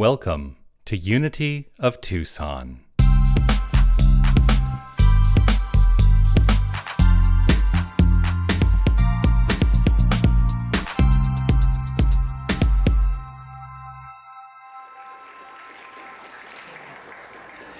Welcome to Unity of Tucson.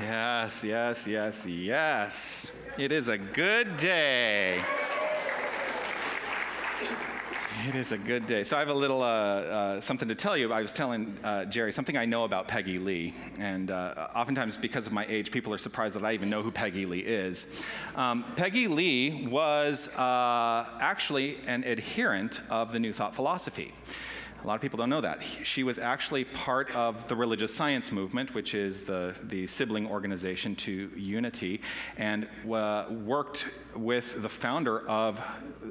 Yes, yes, yes, yes. It is a good day. It is a good day. So I have a little uh, uh, something to tell you. I was telling uh, Jerry something I know about Peggy Lee, and uh, oftentimes because of my age, people are surprised that I even know who Peggy Lee is. Um, Peggy Lee was uh, actually an adherent of the New Thought philosophy. A lot of people don't know that. She was actually part of the religious science movement, which is the, the sibling organization to Unity, and uh, worked with the founder of,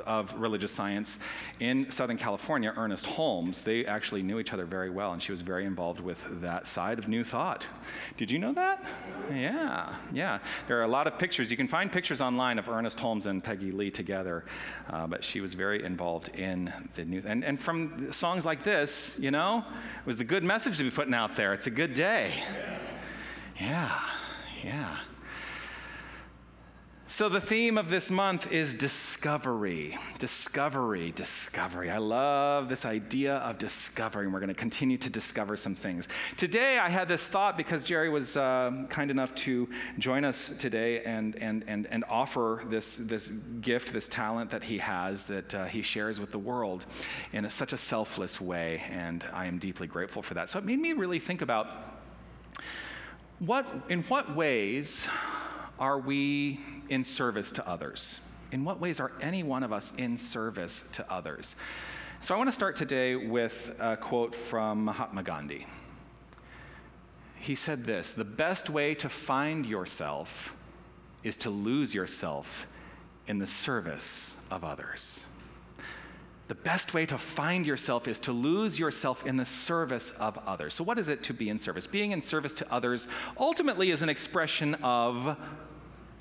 of religious science in Southern California, Ernest Holmes. They actually knew each other very well, and she was very involved with that side of New Thought. Did you know that? Yeah, yeah. There are a lot of pictures. You can find pictures online of Ernest Holmes and Peggy Lee together, uh, but she was very involved in the New and, and from songs like this, you know, it was the good message to be putting out there. It's a good day. Yeah, yeah. So, the theme of this month is discovery. Discovery, discovery. I love this idea of discovery, and we're going to continue to discover some things. Today, I had this thought because Jerry was uh, kind enough to join us today and, and, and, and offer this, this gift, this talent that he has that uh, he shares with the world in a, such a selfless way, and I am deeply grateful for that. So, it made me really think about what, in what ways are we in service to others? In what ways are any one of us in service to others? So I want to start today with a quote from Mahatma Gandhi. He said this The best way to find yourself is to lose yourself in the service of others. The best way to find yourself is to lose yourself in the service of others. So, what is it to be in service? Being in service to others ultimately is an expression of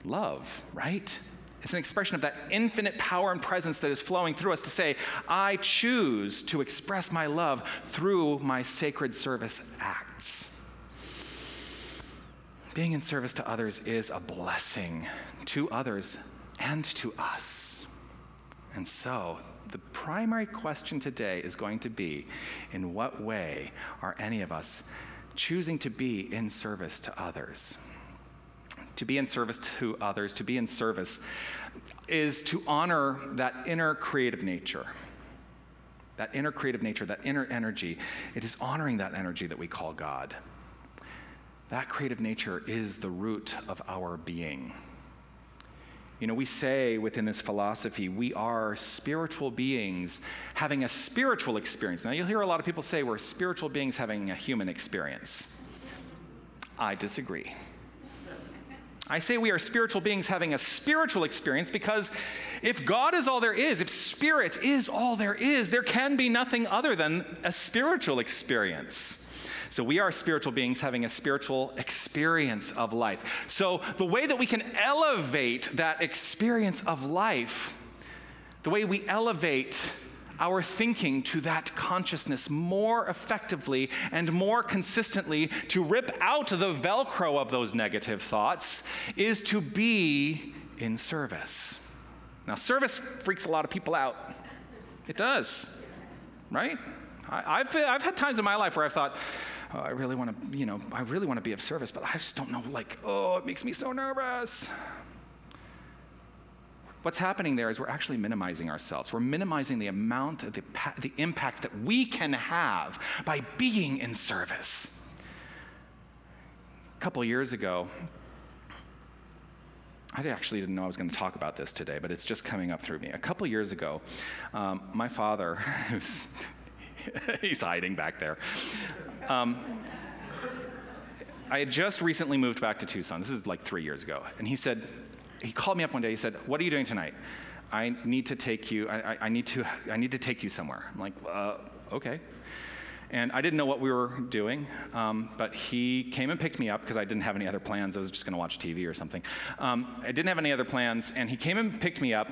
love, right? It's an expression of that infinite power and presence that is flowing through us to say, I choose to express my love through my sacred service acts. Being in service to others is a blessing to others and to us. And so, the primary question today is going to be in what way are any of us choosing to be in service to others? To be in service to others, to be in service, is to honor that inner creative nature. That inner creative nature, that inner energy. It is honoring that energy that we call God. That creative nature is the root of our being. You know, we say within this philosophy, we are spiritual beings having a spiritual experience. Now, you'll hear a lot of people say we're spiritual beings having a human experience. I disagree. I say we are spiritual beings having a spiritual experience because if God is all there is, if spirit is all there is, there can be nothing other than a spiritual experience. So we are spiritual beings having a spiritual experience of life. So the way that we can elevate that experience of life, the way we elevate our thinking to that consciousness more effectively and more consistently to rip out the Velcro of those negative thoughts is to be in service. Now, service freaks a lot of people out. It does, right? I, have I've had times in my life where I've thought, oh, I really want to, you know, I really want to be of service, but I just don't know, like, oh, it makes me so nervous what's happening there is we're actually minimizing ourselves. We're minimizing the amount of the, the impact that we can have by being in service. A couple years ago, I actually didn't know I was going to talk about this today, but it's just coming up through me. A couple years ago, um, my father, he's hiding back there. Um, I had just recently moved back to Tucson. This is like three years ago. And he said, he called me up one day. He said, What are you doing tonight? I need to take you, I, I need, to, I need to take you somewhere. I'm like, uh, okay. And I didn't know what we were doing, um, but he came and picked me up because I didn't have any other plans. I was just going to watch TV or something. Um, I didn't have any other plans, and he came and picked me up,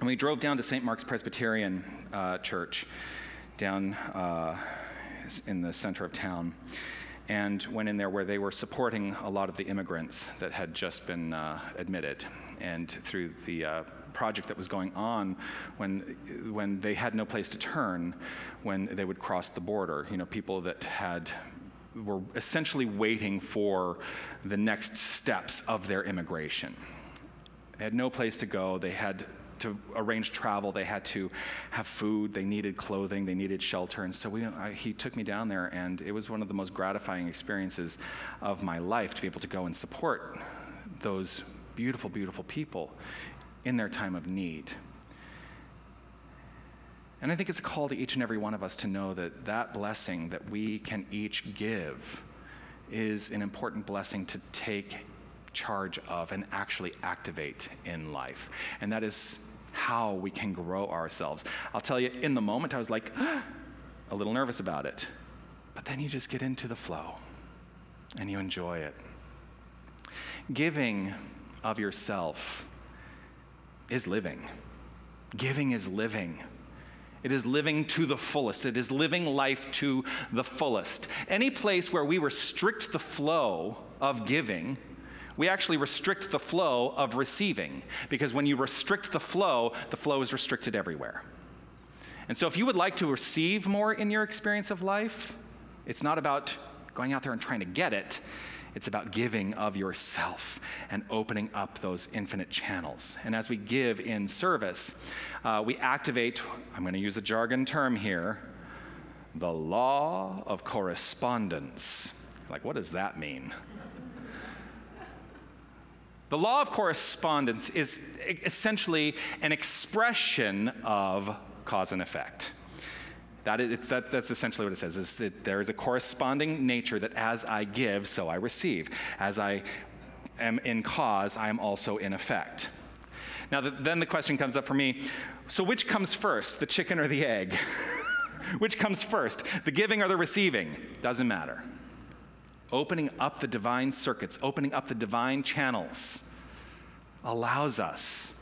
and we drove down to St. Mark's Presbyterian uh, Church down uh, in the center of town. And went in there where they were supporting a lot of the immigrants that had just been uh, admitted. And through the uh, project that was going on when, when they had no place to turn when they would cross the border, you know, people that had were essentially waiting for the next steps of their immigration. They had no place to go. They had to arrange travel. They had to have food. They needed clothing. They needed shelter. And so we, I, he took me down there, and it was one of the most gratifying experiences of my life to be able to go and support those beautiful, beautiful people in their time of need. And I think it's a call to each and every one of us to know that that blessing that we can each give is an important blessing to take charge of and actually activate in life. And that is how we can grow ourselves. I'll tell you, in the moment, I was like a little nervous about it. But then you just get into the flow and you enjoy it. Giving of yourself is living. Giving is living. It is living to the fullest. It is living life to the fullest. Any place where we restrict the flow of giving, we actually restrict the flow of receiving. Because when you restrict the flow, the flow is restricted everywhere. And so, if you would like to receive more in your experience of life, it's not about going out there and trying to get it. It's about giving of yourself and opening up those infinite channels. And as we give in service, uh, we activate, I'm going to use a jargon term here, the law of correspondence. Like, what does that mean? The law of correspondence is essentially an expression of cause and effect. That is, that, that's essentially what it says, is that there is a corresponding nature that as I give, so I receive. As I am in cause, I am also in effect. Now, the, then the question comes up for me so which comes first, the chicken or the egg? which comes first, the giving or the receiving? Doesn't matter. Opening up the divine circuits, opening up the divine channels allows us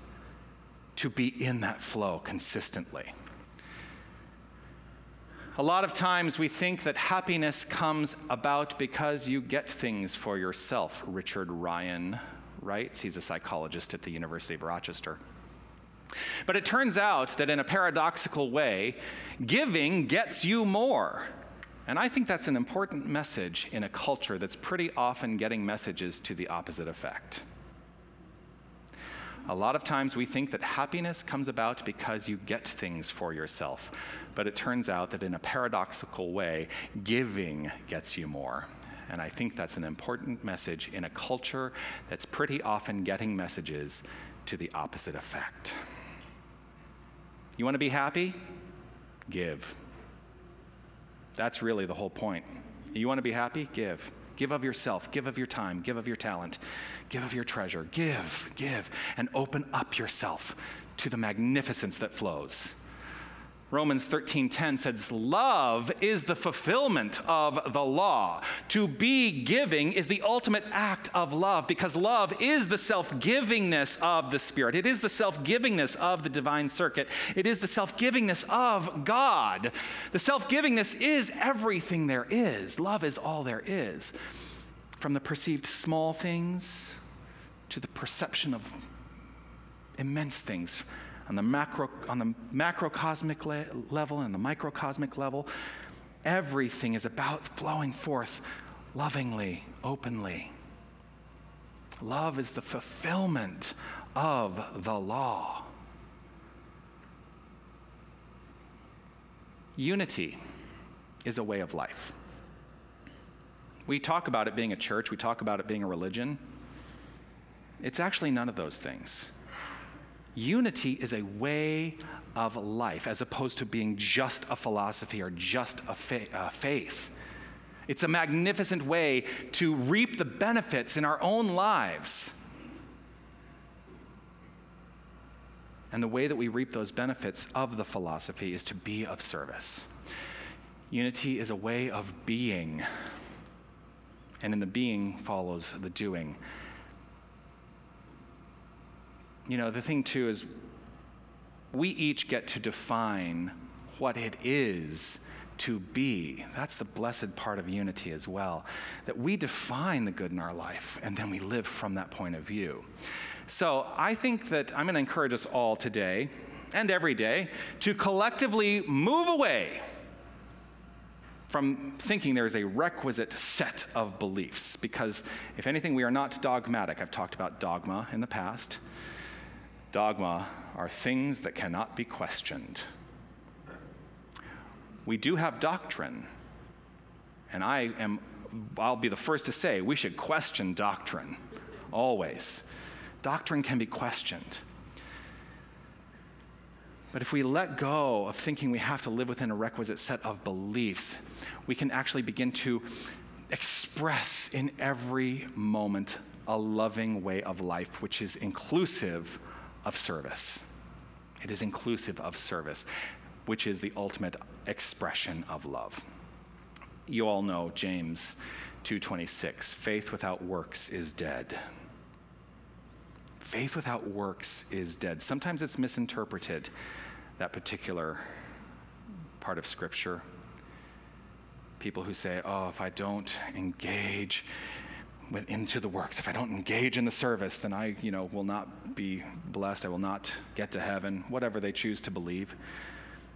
to be in that flow consistently. A lot of times we think that happiness comes about because you get things for yourself. Richard Ryan writes, he's a psychologist at the University of Rochester. But it turns out that in a paradoxical way, giving gets you more. And I think that's an important message in a culture that's pretty often getting messages to the opposite effect. A lot of times we think that happiness comes about because you get things for yourself. But it turns out that in a paradoxical way, giving gets you more. And I think that's an important message in a culture that's pretty often getting messages to the opposite effect. You want to be happy? Give. That's really the whole point. You want to be happy? Give. Give of yourself, give of your time, give of your talent, give of your treasure. Give, give, and open up yourself to the magnificence that flows. Romans 13:10 says love is the fulfillment of the law. To be giving is the ultimate act of love because love is the self-givingness of the spirit. It is the self-givingness of the divine circuit. It is the self-givingness of God. The self-givingness is everything there is. Love is all there is. From the perceived small things to the perception of immense things on the, macro, on the macrocosmic le- level and the microcosmic level, everything is about flowing forth lovingly, openly. Love is the fulfillment of the law. Unity is a way of life. We talk about it being a church, we talk about it being a religion. It's actually none of those things. Unity is a way of life as opposed to being just a philosophy or just a fa- uh, faith. It's a magnificent way to reap the benefits in our own lives. And the way that we reap those benefits of the philosophy is to be of service. Unity is a way of being, and in the being follows the doing you know, the thing too is we each get to define what it is to be. That's the blessed part of unity as well, that we define the good in our life and then we live from that point of view. So I think that I'm going to encourage us all today and every day to collectively move away from thinking there's a requisite set of beliefs. Because if anything, we are not dogmatic. I've talked about dogma in the past. Dogma are things that cannot be questioned. We do have doctrine, and I am, I'll be the first to say, we should question doctrine, always. Doctrine can be questioned. But if we let go of thinking we have to live within a requisite set of beliefs, we can actually begin to express in every moment a loving way of life, which is inclusive of service. It is inclusive of service, which is the ultimate expression of love. You all know James 2:26, faith without works is dead. Faith without works is dead. Sometimes it's misinterpreted that particular part of scripture. People who say, "Oh, if I don't engage with, into the works. If I don't engage in the service, then I, you know, will not be blessed. I will not get to heaven, whatever they choose to believe.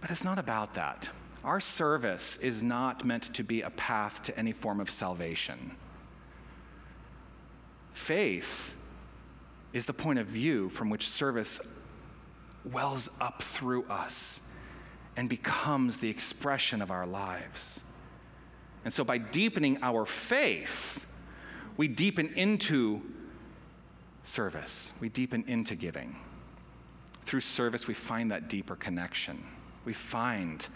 But it's not about that. Our service is not meant to be a path to any form of salvation. Faith is the point of view from which service wells up through us and becomes the expression of our lives. And so, by deepening our faith, we deepen into service, we deepen into giving. Through service, we find that deeper connection. We find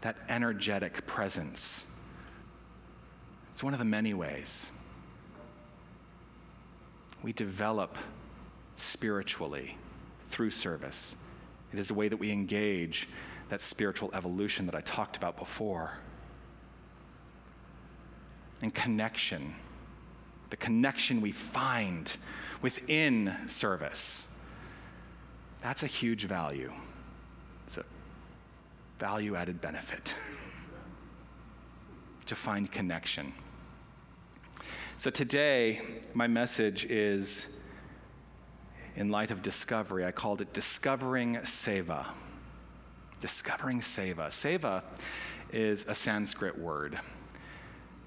that energetic presence. It's one of the many ways. We develop spiritually through service. It is a way that we engage that spiritual evolution that I talked about before. And connection the connection we find within service. That's a huge value. It's a value added benefit to find connection. So today, my message is in light of discovery. I called it Discovering Seva. Discovering Seva. Seva is a Sanskrit word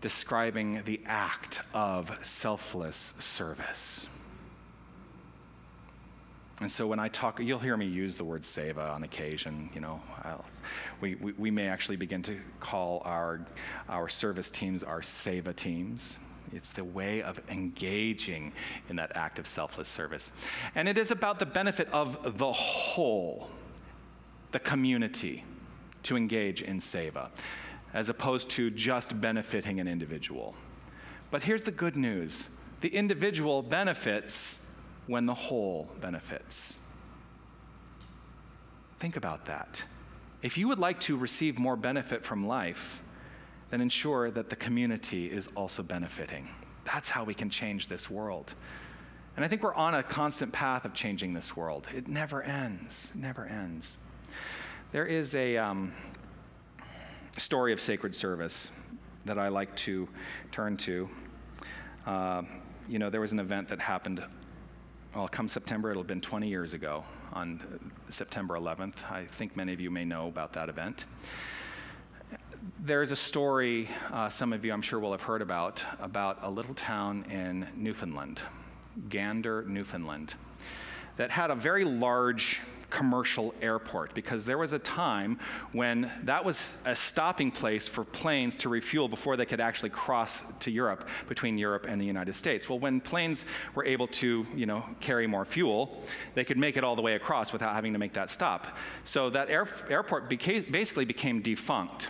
describing the act of selfless service. And so when I talk, you'll hear me use the word seva on occasion. You know, we, we, we, may actually begin to call our, our service teams our seva teams. It's the way of engaging in that act of selfless service. And it is about the benefit of the whole, the community, to engage in seva as opposed to just benefiting an individual. But here's the good news the individual benefits when the whole benefits. Think about that. If you would like to receive more benefit from life, then ensure that the community is also benefiting. That's how we can change this world. And I think we're on a constant path of changing this world. It never ends, it never ends. There is a, um, story of sacred service that I like to turn to. Uh, you know, there was an event that happened, well, come September, it'll have been 20 years ago on September 11th. I think many of you may know about that event. There's a story uh, some of you, I'm sure, will have heard about, about a little town in Newfoundland, Gander, Newfoundland, that had a very large commercial airport because there was a time when that was a stopping place for planes to refuel before they could actually cross to Europe between Europe and the United States. Well, when planes were able to, you know, carry more fuel, they could make it all the way across without having to make that stop. So that air, airport became, basically became defunct.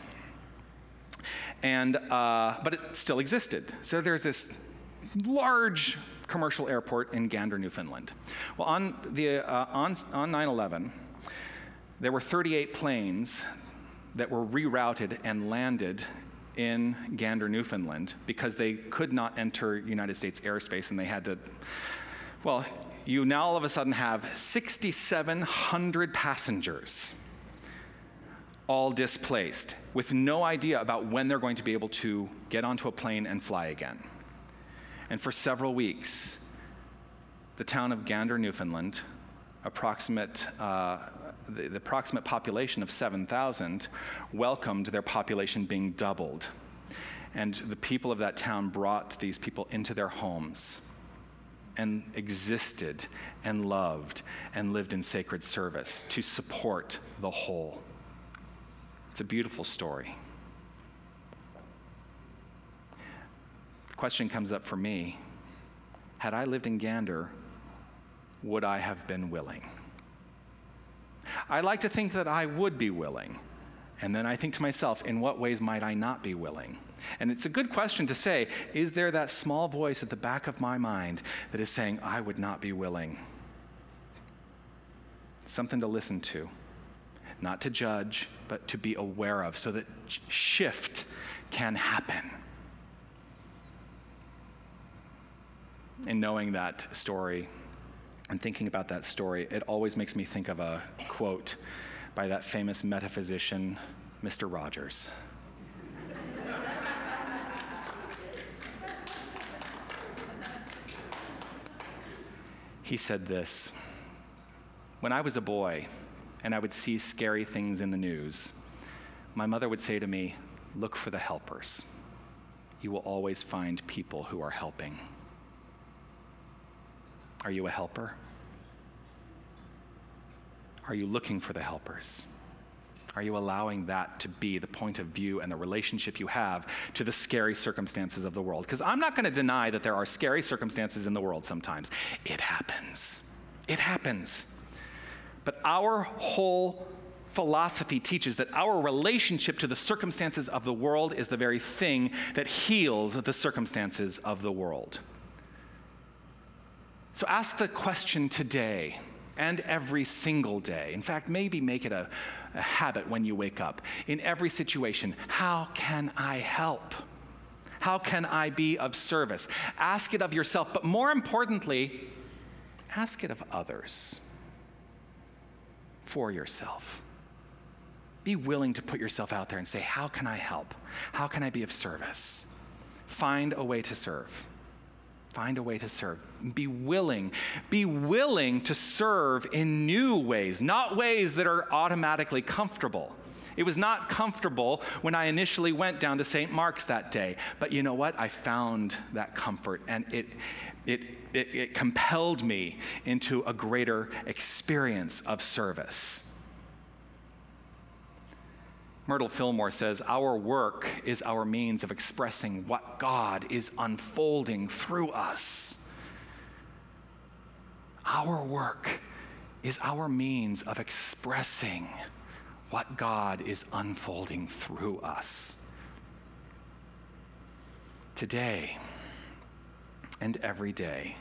And, uh, but it still existed. So there's this large commercial airport in Gander, Newfoundland. Well, on, the, uh, on, on 9-11, there were 38 planes that were rerouted and landed in Gander, Newfoundland, because they could not enter United States airspace and they had to, well, you now all of a sudden have 6,700 passengers all displaced, with no idea about when they're going to be able to get onto a plane and fly again. And for several weeks, the town of Gander, Newfoundland, approximate, uh, the, the approximate population of 7,000, welcomed their population being doubled. And the people of that town brought these people into their homes and existed and loved and lived in sacred service to support the whole. It's a beautiful story. Question comes up for me had I lived in Gander, would I have been willing? I like to think that I would be willing. And then I think to myself, in what ways might I not be willing? And it's a good question to say is there that small voice at the back of my mind that is saying, I would not be willing? Something to listen to, not to judge, but to be aware of so that shift can happen. In knowing that story and thinking about that story, it always makes me think of a quote by that famous metaphysician, Mr. Rogers. he said this When I was a boy and I would see scary things in the news, my mother would say to me, Look for the helpers. You will always find people who are helping. Are you a helper? Are you looking for the helpers? Are you allowing that to be the point of view and the relationship you have to the scary circumstances of the world? Because I'm not going to deny that there are scary circumstances in the world sometimes. It happens. It happens. But our whole philosophy teaches that our relationship to the circumstances of the world is the very thing that heals the circumstances of the world. So ask the question today and every single day. In fact, maybe make it a, a habit when you wake up. In every situation, how can I help? How can I be of service? Ask it of yourself, but more importantly, ask it of others for yourself. Be willing to put yourself out there and say, How can I help? How can I be of service? Find a way to serve. Find a way to serve. Be willing. Be willing to serve in new ways, not ways that are automatically comfortable. It was not comfortable when I initially went down to St. Mark's that day. But you know what? I found that comfort and it, it, it, it compelled me into a greater experience of service. Myrtle Fillmore says, Our work is our means of expressing what God is unfolding through us. Our work is our means of expressing what God is unfolding through us. Today and every day,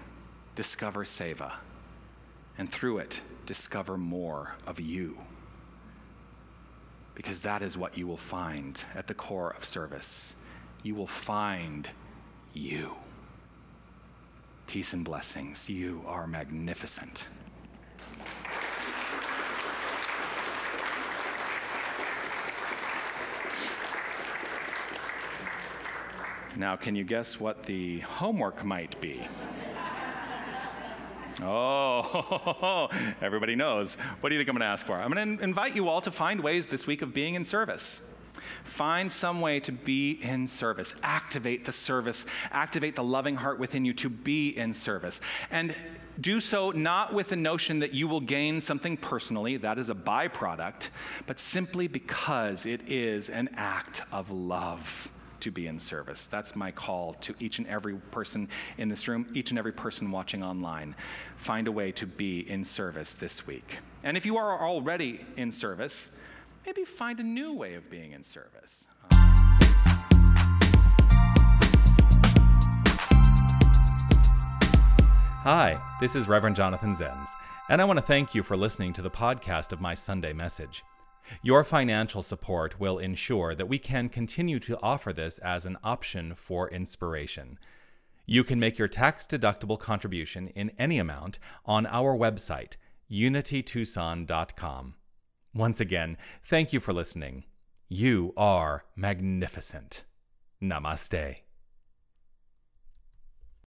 discover Seva, and through it, discover more of you because that is what you will find at the core of service. You will find you. Peace and blessings. You are magnificent. Now, can you guess what the homework might be? Oh, everybody knows. What do you think I'm going to ask for? I'm going to invite you all to find ways this week of being in service. Find some way to be in service. Activate the service. Activate the loving heart within you to be in service. And do so not with the notion that you will gain something personally, that is a byproduct, but simply because it is an act of love to be in service. That's my call to each and every person in this room, each and every person watching online. Find a way to be in service this week. And if you are already in service, maybe find a new way of being in service. Hi, this is Reverend Jonathan Zenz, and I want to thank you for listening to the podcast of my Sunday message. Your financial support will ensure that we can continue to offer this as an option for inspiration. You can make your tax deductible contribution in any amount on our website, unitytucson.com. Once again, thank you for listening. You are magnificent. Namaste.